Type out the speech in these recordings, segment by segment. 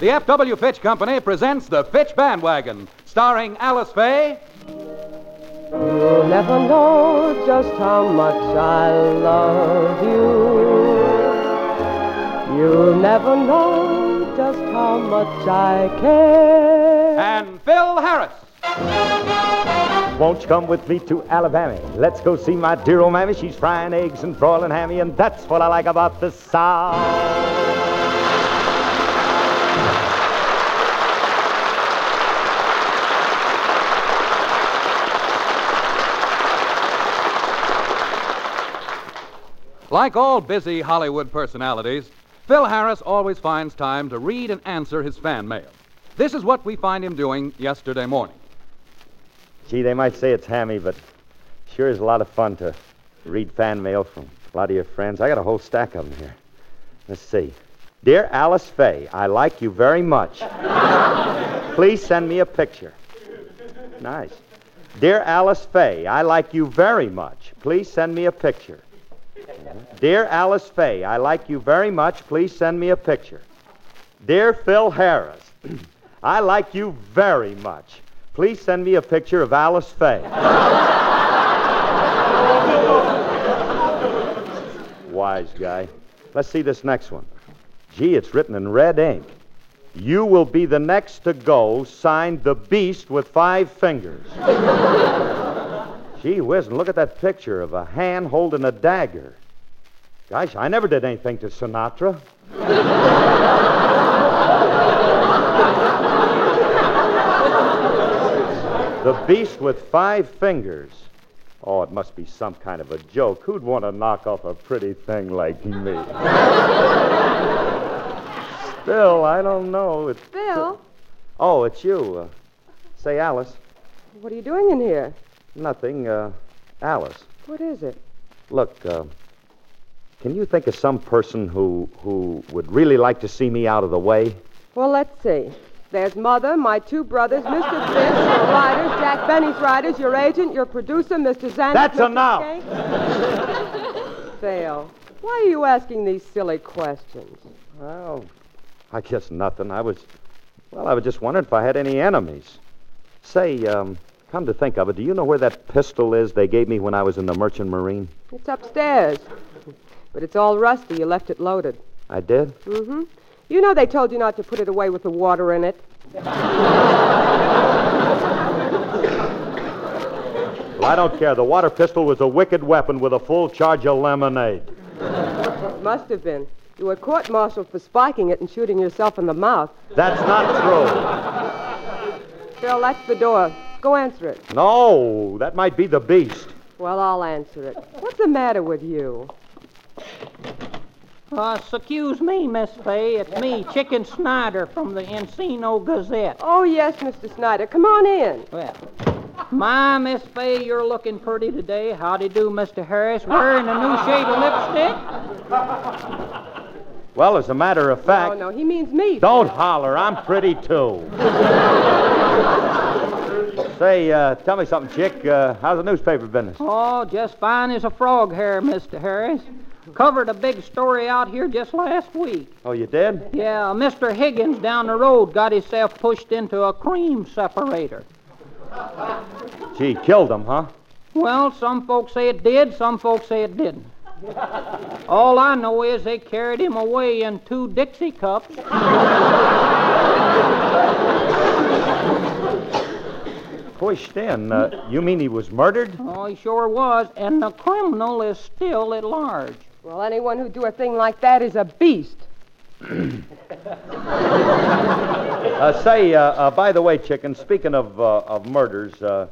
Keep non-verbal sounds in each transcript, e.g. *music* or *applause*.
The FW Fitch Company presents the Fitch Bandwagon, starring Alice Faye, You'll never know just how much I love you. You'll never know just how much I care. and Phil Harris. Won't you come with me to Alabama? Let's go see my dear old mammy. She's frying eggs and broiling hammy, and that's what I like about the South. Like all busy Hollywood personalities, Phil Harris always finds time to read and answer his fan mail. This is what we find him doing yesterday morning. Gee, they might say it's hammy, but sure is a lot of fun to read fan mail from a lot of your friends. I got a whole stack of them here. Let's see. Dear Alice Faye, *laughs* I like you very much. Please send me a picture. Nice. Dear Alice Faye, I like you very much. Please send me a picture. Dear Alice Faye, I like you very much. Please send me a picture. Dear Phil Harris, *clears throat* I like you very much. Please send me a picture of Alice Faye. *laughs* Wise guy. Let's see this next one. Gee, it's written in red ink. You will be the next to go, signed the beast with five fingers. *laughs* Gee whiz, and look at that picture of a hand holding a dagger. Gosh, I never did anything to Sinatra. the beast with five fingers. Oh, it must be some kind of a joke. Who'd want to knock off a pretty thing like me? Still, I don't know. It's Phil, Oh, it's you. Uh, say, Alice. what are you doing in here? Nothing. Uh, Alice. What is it? Look, uh, can you think of some person who who would really like to see me out of the way? Well, let's see. There's Mother, my two brothers, Mr. Fish, your writers, Jack Benny's writers, your agent, your producer, Mr. Zander. That's enough. *laughs* Fail. Why are you asking these silly questions? Well, I guess nothing. I was, well, I was just wondering if I had any enemies. Say, um, come to think of it, do you know where that pistol is they gave me when I was in the Merchant Marine? It's upstairs. But it's all rusty. You left it loaded. I did. Mm-hmm. You know they told you not to put it away with the water in it. Well, I don't care. The water pistol was a wicked weapon with a full charge of lemonade. Must have been. You were court-martialed for spiking it and shooting yourself in the mouth. That's not true. Phil, that's the door. Go answer it. No, that might be the beast. Well, I'll answer it. What's the matter with you? Uh, excuse me, Miss Faye. It's me, Chicken Snyder from the Encino Gazette. Oh, yes, Mr. Snyder. Come on in. Well, my Miss Faye, you're looking pretty today. Howdy do, Mr. Harris. Wearing a new shade of lipstick? Well, as a matter of fact, Oh, no, he means me. don't holler. I'm pretty too. *laughs* Say, uh, tell me something, chick. Uh, how's the newspaper business? Oh, just fine as a frog hair, Mr. Harris. Covered a big story out here just last week. Oh, you did? Yeah, Mr. Higgins down the road got himself pushed into a cream separator. Gee, killed him, huh? Well, some folks say it did, some folks say it didn't. All I know is they carried him away in two Dixie cups. *laughs* Pushed in. Uh, you mean he was murdered? Oh, he sure was, and the criminal is still at large. Well, anyone who do a thing like that is a beast. Uh, say, uh, uh, by the way, chicken, speaking of, uh, of murders, uh,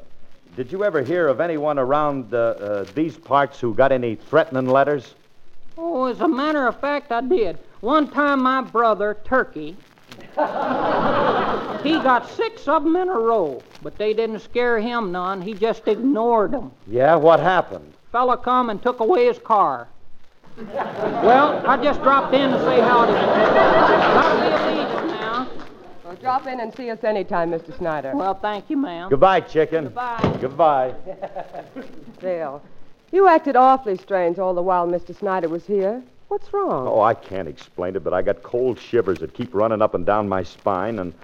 did you ever hear of anyone around uh, uh, these parts who got any threatening letters? Oh, as a matter of fact, I did. One time, my brother, Turkey, He got six of 'em in a row, but they didn't scare him none. He just ignored 'em. Yeah, what happened? Fella come and took away his car. Well, I just dropped in to say howdy. Gotta a leaving now. Well, drop in and see us anytime, Mr. Snyder. Well, thank you, ma'am. Goodbye, chicken. Goodbye. Goodbye. *laughs* Bill, you acted awfully strange all the while Mr. Snyder was here. What's wrong? Oh, I can't explain it, but I got cold shivers that keep running up and down my spine, and,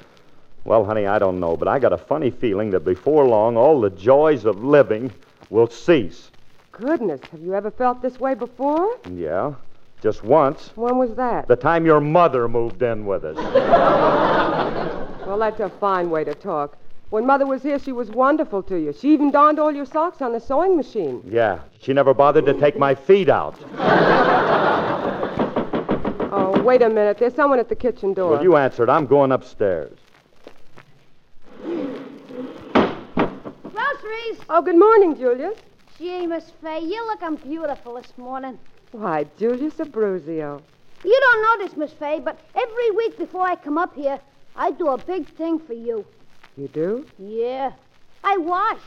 well, honey, I don't know, but I got a funny feeling that before long all the joys of living will cease. Goodness, have you ever felt this way before? Yeah, just once. When was that? The time your mother moved in with us. *laughs* Well, that's a fine way to talk. When Mother was here, she was wonderful to you. She even darned all your socks on the sewing machine. Yeah, she never bothered to take my feet out. *laughs* Wait a minute. There's someone at the kitchen door. Well, you answered. I'm going upstairs. Groceries. Oh, good morning, Julius. Gee, Miss Faye, you're looking beautiful this morning. Why, Julius Abbruzzio. You don't know this, Miss Faye, but every week before I come up here, I do a big thing for you. You do? Yeah. I wash.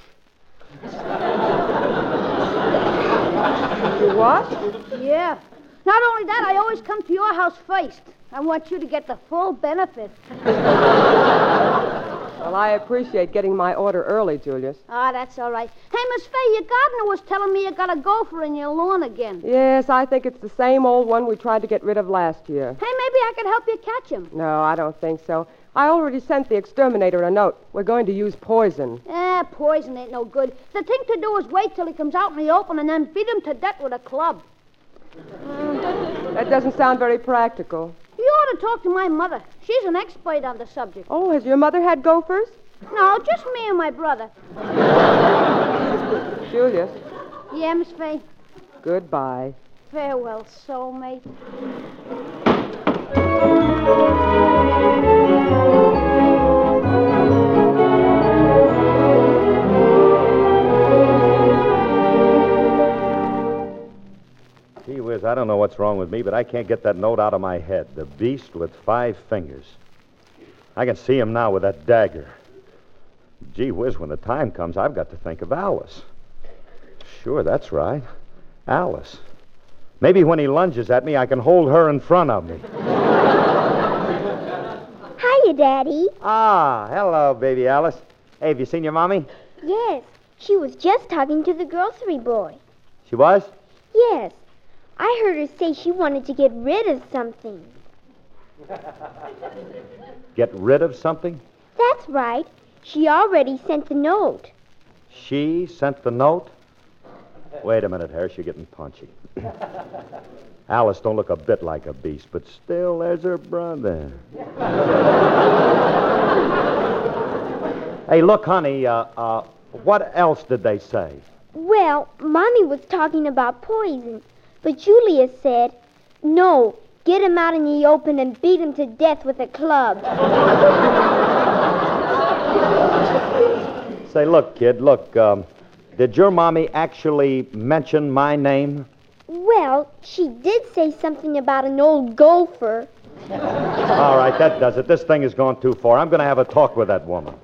You wash? Yeah. Not only that, I always come to your house first. I want you to get the full benefit. Well, I appreciate getting my order early, Julius. Ah, that's all right. Hey, Miss Faye, your gardener was telling me you got a gopher in your lawn again. Yes, I think it's the same old one we tried to get rid of last year. Hey, maybe I could help you catch him. No, I don't think so. I already sent the exterminator a note. We're going to use poison. Eh, poison ain't no good. The thing to do is wait till he comes out in the open and then beat him to death with a club. That doesn't sound very practical. You ought to talk to my mother. She's an expert on the subject. Oh, has your mother had gophers? No, just me and my brother. *laughs* Julius, Yeah, Miss Faye. goodbye. Farewell, soulmate. I don't know what's wrong with me, but I can't get that note out of my head. The beast with five fingers. I can see him now with that dagger. Gee whiz, when the time comes, I've got to think of Alice. Sure, that's right. Alice. Maybe when he lunges at me, I can hold her in front of me. *laughs* Hiya, Daddy. Ah, hello, baby Alice. Hey, have you seen your mommy? Yes, she was just talking to the grocery boy. She was? Yes, I heard her say she wanted to get rid of something. Get rid of something? That's right. She already sent the note. She sent the note? Wait a minute, Harris, you're getting punchy. *laughs* Alice don't look a bit like a beast, but still, there's her brother. *laughs* hey, look, honey, uh, uh, what else did they say? Well, Mommy was talking about poison, but Julia said, no, get him out in the open and beat him to death with a club. Say, look, kid, look, um, did your mommy actually mention my name? Well, she did say something about an old gopher. All right, that does it. This thing has gone too far. I'm going to have a talk with that woman.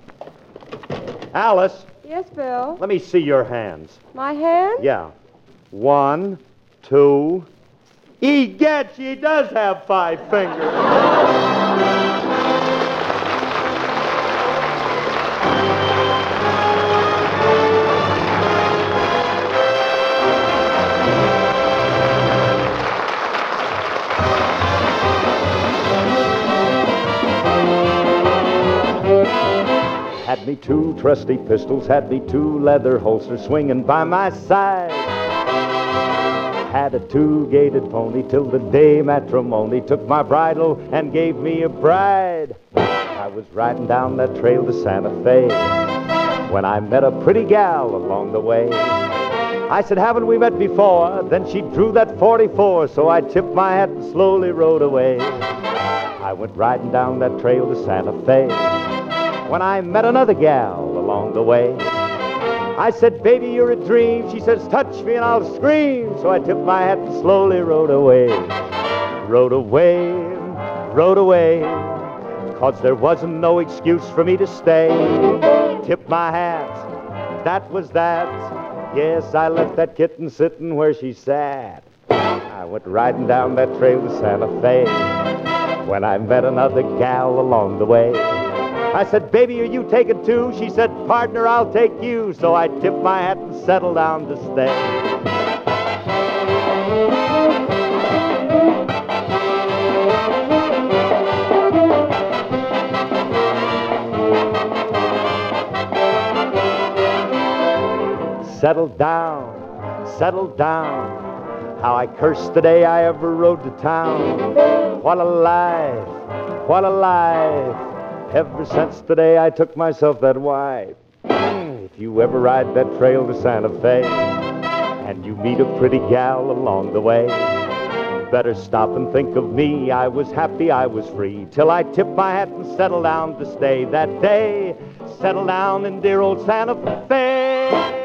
Alice, Yes, Bill. let me see your hands. My hand? Yeah. One, two. Egad, she does have five fingers. Had me two trusty pistols, had me two leather holsters swinging by my side. Had a two-gated pony till the day matrimony took my bridle and gave me a bride. I was riding down that trail to Santa Fe when I met a pretty gal along the way. I said, haven't we met before? Then she drew that 44, so I tipped my hat and slowly rode away. I went riding down that trail to Santa Fe when I met another gal along the way. I said, baby, you're a dream. She says, touch me and I'll scream. So I tipped my hat and slowly rode away. Rode away, rode away. Cause there wasn't no excuse for me to stay. Tip my hat, that was that. Yes, I left that kitten sitting where she sat. I went riding down that trail to Santa Fe when I met another gal along the way. I said, Baby, are you taking two? She said, Partner, I'll take you. So I tipped my hat and settled down to stay. Settled down, settled down. How I cursed the day I ever rode to town. What a life, what a life. Ever since the day I took myself that wife. If you ever ride that trail to Santa Fe and you meet a pretty gal along the way, better stop and think of me. I was happy, I was free, till I tipped my hat and settled down to stay that day. Settled down in dear old Santa Fe.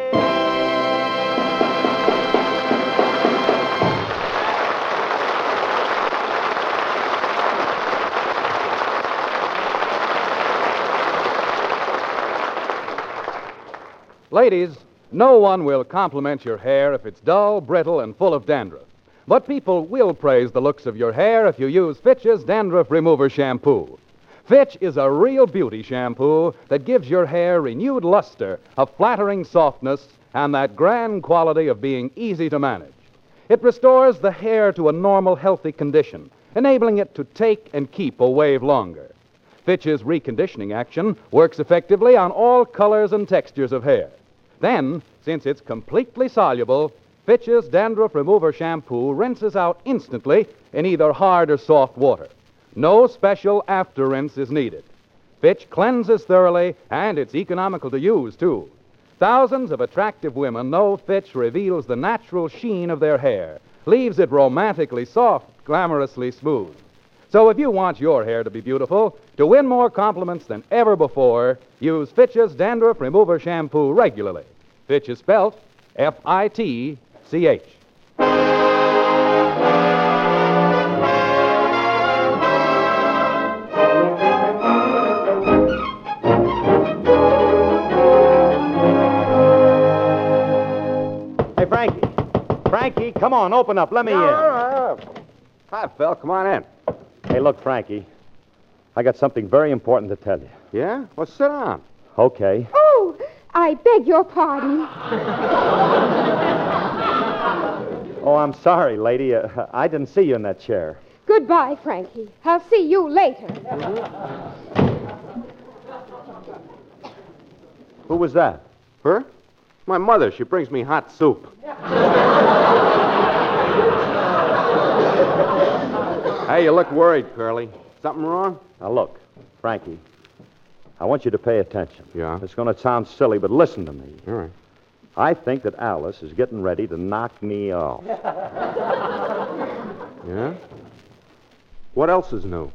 Ladies, no one will compliment your hair if it's dull, brittle, and full of dandruff. But people will praise the looks of your hair if you use Fitch's Dandruff Remover Shampoo. Fitch is a real beauty shampoo that gives your hair renewed luster, a flattering softness, and that grand quality of being easy to manage. It restores the hair to a normal, healthy condition, enabling it to take and keep a wave longer. Fitch's reconditioning action works effectively on all colors and textures of hair. Then, since it's completely soluble, Fitch's Dandruff Remover Shampoo rinses out instantly in either hard or soft water. No special after rinse is needed. Fitch cleanses thoroughly, and it's economical to use, too. Thousands of attractive women know Fitch reveals the natural sheen of their hair, leaves it romantically soft, glamorously smooth. So if you want your hair to be beautiful, to win more compliments than ever before, use Fitch's Dandruff Remover Shampoo regularly. Fitch is spelt F I T C H. Hey, Frankie. Frankie, come on, open up. Let me in. Hi, Phil. Come on in. Hey, look, Frankie. I got something very important to tell you. Yeah? Well, sit down. Okay. Oh, I beg your pardon. Oh, I'm sorry, lady. Uh, I didn't see you in that chair. Goodbye, Frankie. I'll see you later. Who was that? Her? My mother. She brings me hot soup. *laughs* hey, you look worried, Curly. Something wrong? Now, look, Frankie. I want you to pay attention. Yeah? It's going to sound silly, but listen to me. All right. I think that Alice is getting ready to knock me off. *laughs* Yeah? What else is new?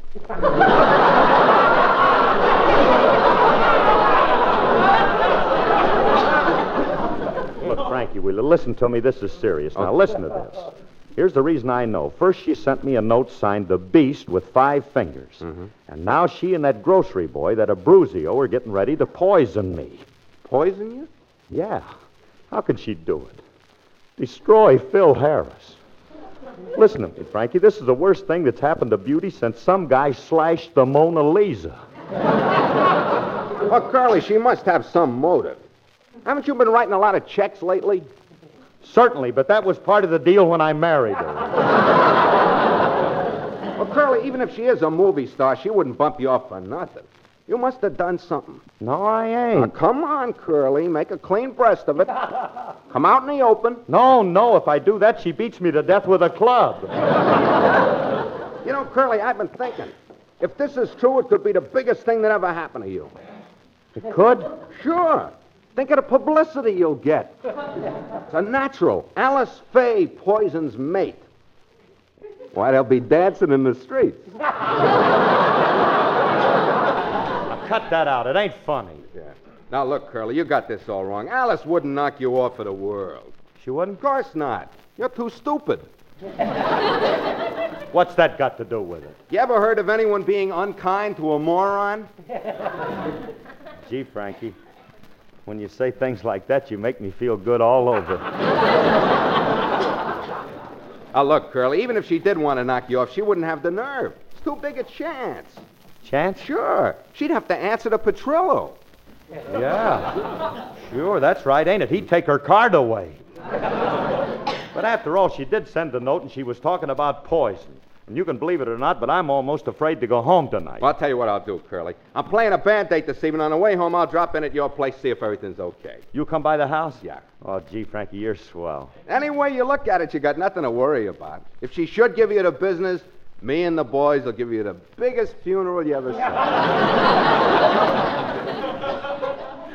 Look, Frankie, will you listen to me? This is serious. Now, listen to this. Here's the reason I know. First, she sent me a note signed The Beast with five fingers. Mm-hmm. And now she and that grocery boy, that Abbruzzio, are getting ready to poison me. Poison you? Yeah. How can she do it? Destroy Phil Harris. Listen to me, Frankie. This is the worst thing that's happened to Beauty since some guy slashed the Mona Lisa. *laughs* Well, Curly, she must have some motive. Haven't you been writing a lot of checks lately? Certainly, but that was part of the deal when I married her. Well, Curly, even if she is a movie star, she wouldn't bump you off for nothing. You must have done something. No, I Now, ain't. come on, Curly. Make a clean breast of it. *laughs* Come out in the open. No, no. If I do that, she beats me to death with a club. You know, Curly, I've been thinking. If this is true, it could be the biggest thing that ever happened to you. It could? Sure. Think of the publicity you'll get. It's a natural. Alice Faye poisons mate. Why, they'll be dancing in the streets. Cut that out. It ain't funny. Yeah. Now, look, Curly, you got this all wrong. Alice wouldn't knock you off for the world. She wouldn't? Of course not. You're too stupid. *laughs* What's that got to do with it? You ever heard of anyone being unkind to a moron? Gee, Frankie, when you say things like that, you make me feel good all over. *laughs* Oh, look, Curly, even if she did want to knock you off, she wouldn't have the nerve. It's too big a chance. Chance? Sure. She'd have to answer to Petrillo. Yeah. Sure, that's right, ain't it? He'd take her card away. But after all, she did send a note, and she was talking about poison. And you can believe it or not, but I'm almost afraid to go home tonight. Well, I'll tell you what I'll do, Curly. I'm playing a band date this evening. On the way home, I'll drop in at your place, see if everything's okay. You come by the house? Yeah. Oh, gee, Frankie, you're swell. Any way you look at it, you got nothing to worry about. If she should give you the business, me and the boys will give you the biggest funeral you ever saw.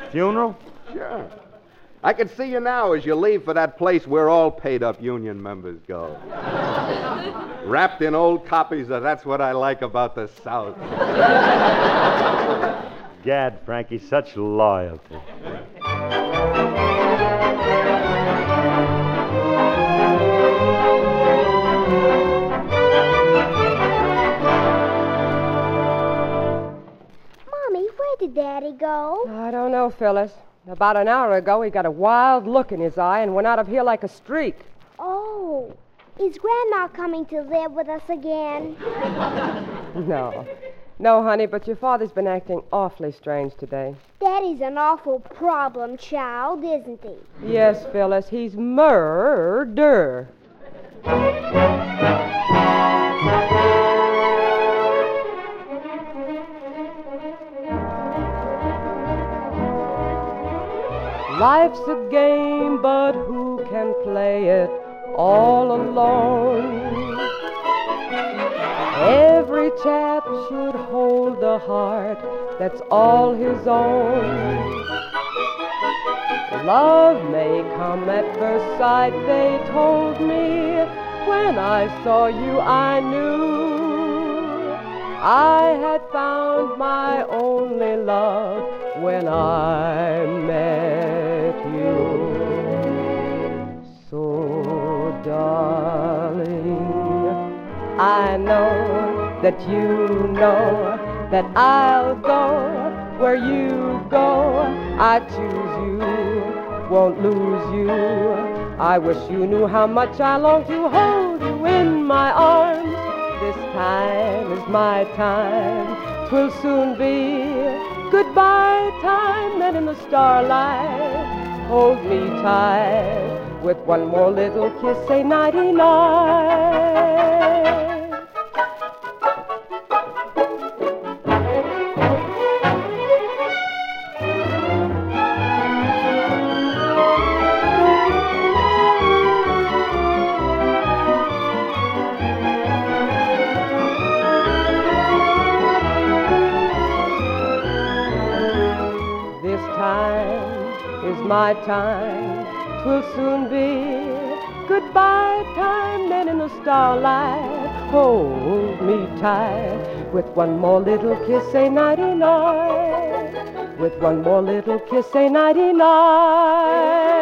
*laughs* Funeral? Sure. I can see you now as you leave for that place where all paid up union members go. *laughs* Wrapped in old copies of That's What I Like About the South. Gad, Frankie, such loyalty. Mommy, where did Daddy go? I don't know, Phyllis. About an hour ago, he got a wild look in his eye and went out of here like a streak. Oh, is Grandma coming to live with us again? *laughs* No. No, honey, but your father's been acting awfully strange today. Daddy's an awful problem child, isn't he? Yes, Phyllis, he's murder. Life's a game, but who can play it all alone? Every chap should hold a heart that's all his own. Love may come at first sight, they told me. When I saw you, I knew I had found my only love when I met darling, I know that you know that I'll go where you go. I choose you, won't lose you. I wish you knew how much I long to hold you in my arms. This time is my time, twill soon be goodbye time. And in the starlight, hold me tight with one more little kiss, say nighty night. This time is my time, twill soon be goodbye time. Then in the starlight, hold me tight with one more little kiss, say nighty night. With one more little kiss, say nighty night.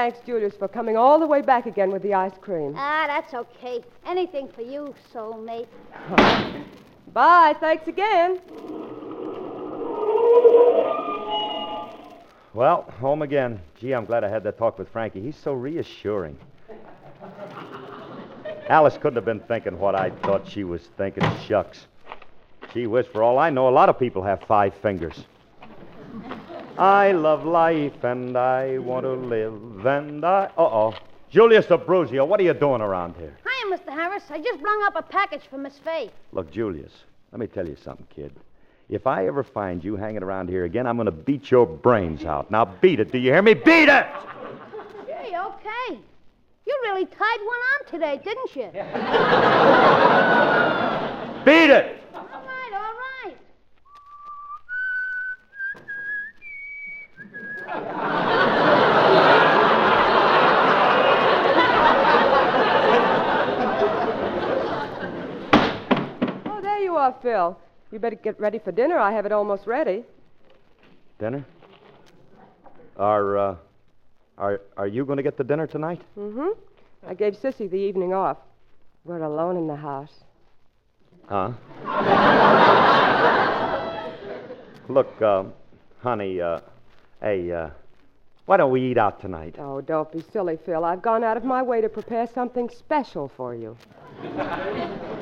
Thanks, Julius, for coming all the way back again with the ice cream. Ah, that's okay. Anything for you, soulmate. *laughs* Bye. Thanks again. Well, home again. Gee, I'm glad I had that talk with Frankie. He's so reassuring. *laughs* Alice couldn't have been thinking what I thought she was thinking. Shucks. Gee whiz, for all I know, a lot of people have five fingers. I love life and I want to live and I. Uh oh. Julius Abbruzzio, what are you doing around here? Hi, Mr. Harris. I just brung up a package for Miss Faye. Look, Julius, let me tell you something, kid. If I ever find you hanging around here again, I'm going to beat your brains out. Now beat it. Do you hear me? Beat it! Gee, okay. You really tied one on today, didn't you? Beat it! All right, all right. Off, You better get ready for dinner. I have it almost ready. Dinner? Are, uh, are, are you going to get the dinner tonight? Mm-hmm. I gave Sissy the evening off. We're alone in the house. Huh? *laughs* Look, uh, honey, uh, hey, uh, why don't we eat out tonight? Oh, don't be silly, Phil. I've gone out of my way to prepare something special for you. *laughs*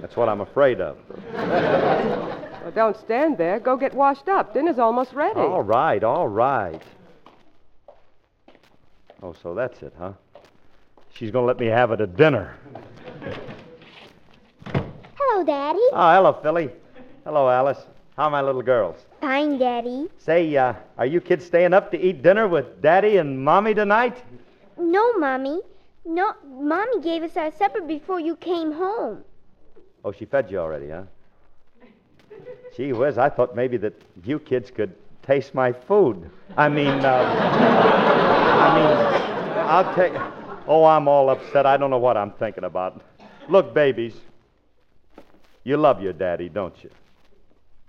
That's what I'm afraid of. *laughs* Well, don't stand there. Go get washed up. Dinner's almost ready. All right, all right. Oh, so that's it, huh? She's going to let me have it at dinner. *laughs* Hello, Daddy. Oh, hello, Philly. Hello, Alice. How are my little girls? Fine, Daddy. Say, uh, are you kids staying up to eat dinner with Daddy and Mommy tonight? No, Mommy. No, Mommy gave us our supper before you came home. Oh, she fed you already, huh? Gee whiz, I thought maybe that you kids could taste my food. I mean, uh, I mean, I'll take. Oh, I'm all upset. I don't know what I'm thinking about. Look, babies, you love your daddy, don't you?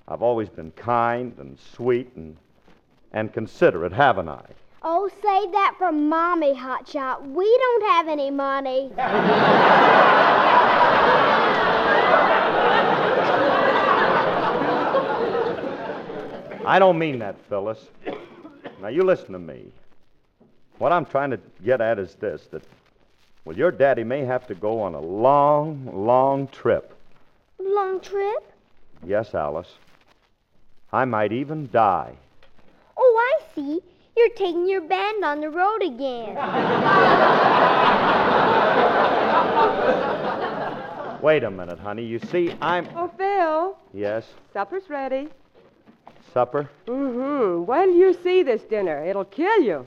I've always been kind and sweet and and considerate, haven't I? Oh, save that for Mommy, Hotshot. We don't have any money. *laughs* I don't mean that, Phyllis. Now, you listen to me. What I'm trying to get at is this that, well, your daddy may have to go on a long, long trip. Long trip? Yes, Alice. I might even die. Oh, I see. You're taking your band on the road again. *laughs* Wait a minute, honey. You see, I'm. Oh, Phil, Yes, supper's ready. Supper? Mm-hmm. When you see this dinner, it'll kill you.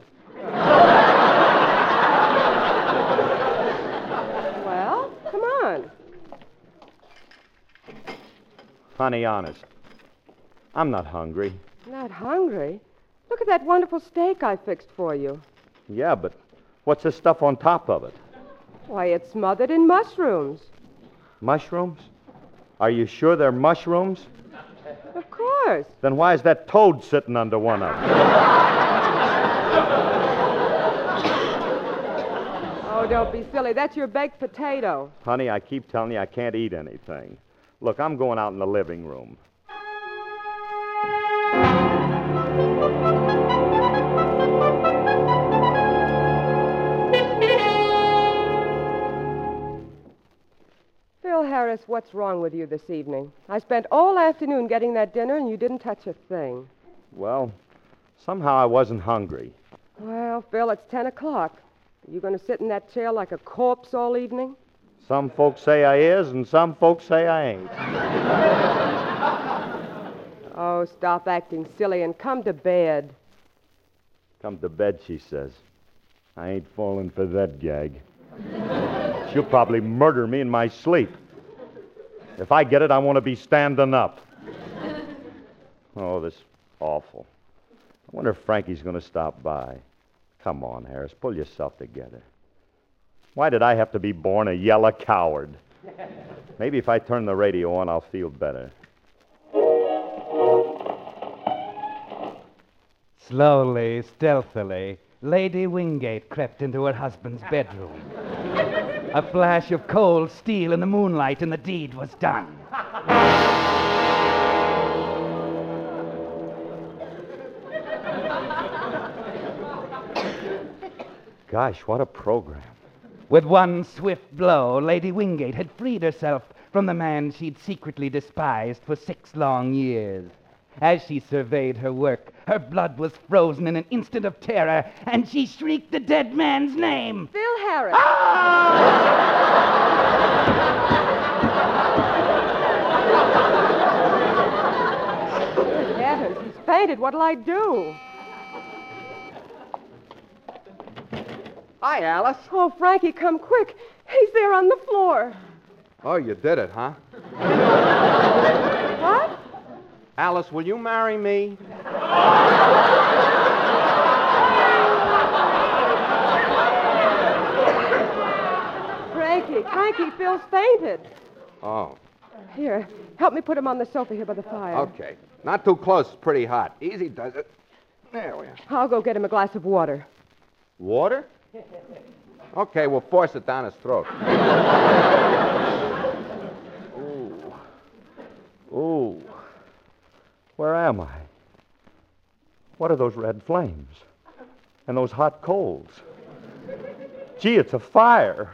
well, come on. Honey, honest. I'm not hungry. Not hungry? Look at that wonderful steak I fixed for you. Yeah, but what's this stuff on top of it? Why, it's smothered in mushrooms. Mushrooms? Are you sure they're mushrooms? Of course. Then why is that toad sitting under one of them? *coughs* Oh, don't be silly. That's your baked potato. Honey, I keep telling you I can't eat anything. Look, I'm going out in the living room. Harris, what's wrong with you this evening? I spent all afternoon getting that dinner, and you didn't touch a thing. Well, somehow I wasn't hungry. Well, Phil, it's 10 o'clock. Are you going to sit in that chair like a corpse all evening? Some folks say I is, and some folks say I ain't. *laughs* Oh, stop acting silly and come to bed. Come to bed, she says. I ain't falling for that gag. *laughs* She'll probably murder me in my sleep. If I get it, I want to be standing up. *laughs* Oh, this is awful. I wonder if Frankie's going to stop by. Come on, Harris, pull yourself together. Why did I have to be born a yellow coward? *laughs* Maybe if I turn the radio on, I'll feel better. Slowly, stealthily, Lady Wingate crept into her husband's bedroom. *laughs* A flash of cold steel in the moonlight, and the deed was done. Gosh, what a program. With one swift blow, Lady Wingate had freed herself from the man she'd secretly despised for six long years. As she surveyed her work, her blood was frozen in an instant of terror, and she shrieked the dead man's name. Phil Harris. Ah! Good heavens, he's fainted. What'll I do? Hi, Alice. Oh, Frankie, come quick. He's there on the floor. Oh, you did it, huh? Alice, will you marry me? Frankie, Frankie, Phil's fainted. Oh. Here, help me put him on the sofa here by the fire. Okay. Not too close. It's pretty hot. Easy does it. There we are. I'll go get him a glass of water. Water? Okay, we'll force it down his throat. *laughs* Ooh. Ooh. Where am I? What are those red flames? And those hot coals? Gee, it's a fire.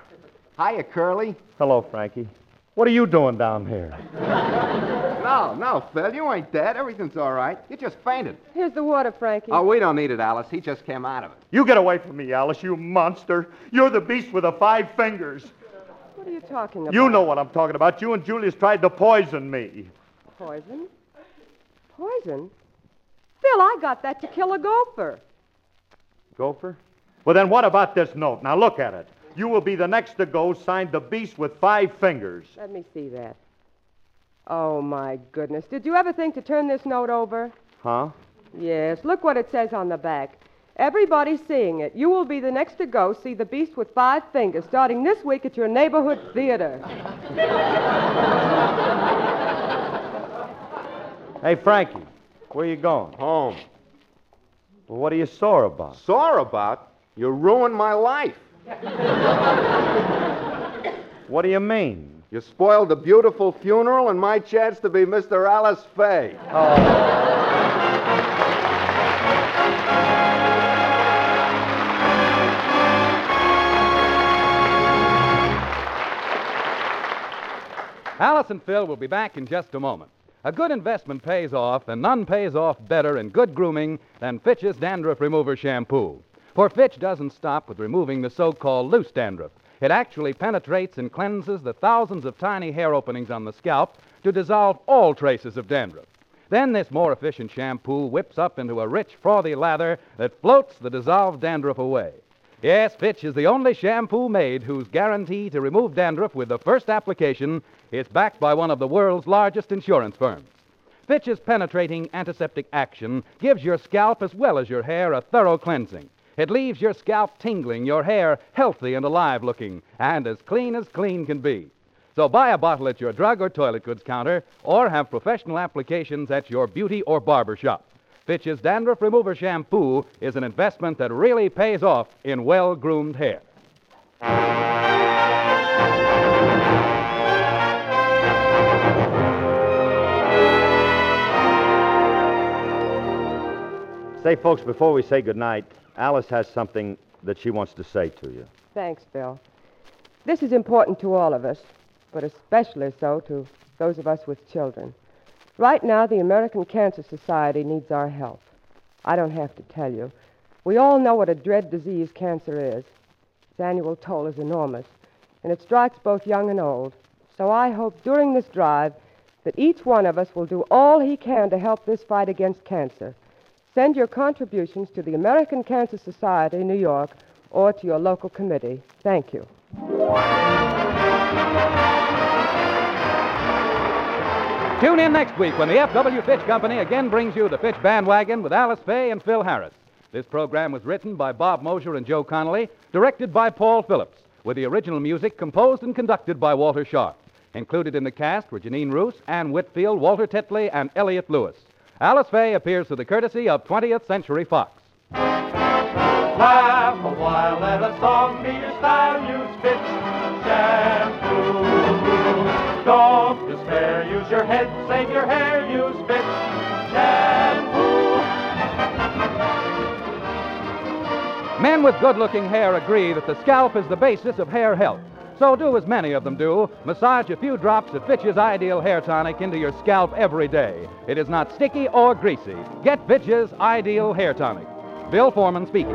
Hiya, Curly. Hello, Frankie. What are you doing down here? No, no, Phil, you ain't dead. Everything's all right. You just fainted. Here's the water, Frankie. Oh, we don't need it, Alice. He just came out of it. You get away from me, Alice, you monster. You're the beast with the five fingers. What are you talking about? You know what I'm talking about. You and Julius tried to poison me. Poison? Poison? Phil, I got that to kill a gopher. Gopher? Well, then what about this note? Now look at it. You will be the next to go, signed the beast with five fingers. Let me see that. Oh, my goodness. Did you ever think to turn this note over? Huh? Yes, look what it says on the back. Everybody's seeing it. You will be the next to go see The Beast with Five Fingers starting this week at your neighborhood theater. *laughs* Hey, Frankie, where you going? Home. Well, what are you sore about? Sore about? You ruined my life. *laughs* What do you mean? You spoiled a beautiful funeral and my chance to be Mr. Alice Faye. Oh. Alice and Phil will be back in just a moment. A good investment pays off, and none pays off better in good grooming than Fitch's Dandruff Remover Shampoo. For Fitch doesn't stop with removing the so called loose dandruff. It actually penetrates and cleanses the thousands of tiny hair openings on the scalp to dissolve all traces of dandruff. Then this more efficient shampoo whips up into a rich, frothy lather that floats the dissolved dandruff away. Yes, Fitch is the only shampoo made whose guarantee to remove dandruff with the first application is backed by one of the world's largest insurance firms. Fitch's penetrating antiseptic action gives your scalp as well as your hair a thorough cleansing. It leaves your scalp tingling, your hair healthy and alive looking, and as clean as clean can be. So buy a bottle at your drug or toilet goods counter or have professional applications at your beauty or barber shop. Fitch's Dandruff Remover Shampoo is an investment that really pays off in well groomed hair. Say, folks, before we say goodnight, Alice has something that she wants to say to you. Thanks, Phil. This is important to all of us, but especially so to those of us with children. Right now, the American Cancer Society needs our help. I don't have to tell you. We all know what a dread disease cancer is. Its annual toll is enormous, and it strikes both young and old. So I hope during this drive that each one of us will do all he can to help this fight against cancer. Send your contributions to the American Cancer Society, New York, or to your local committee. Thank you. Tune in next week when the F.W. Fitch Company again brings you the Fitch Bandwagon with Alice Faye and Phil Harris. This program was written by Bob Mosher and Joe Connelly, directed by Paul Phillips, with the original music composed and conducted by Walter Scharf. Included in the cast were Jeanine Roose, Anne Whitfield, Walter Tetley, and Elliott Lewis. Alice Faye appears through the courtesy of 20th Century Fox. Laugh a while, let a song be your style. Use Fitch shampoo. Use your head, save your hair. Use Fitch shampoo. Men with good looking hair agree that the scalp is the basis of hair health. So do as many of them do. Massage a few drops of Fitch's Ideal Hair Tonic into your scalp every day. It is not sticky or greasy. Get Fitch's Ideal Hair Tonic. Bill Forman speaking.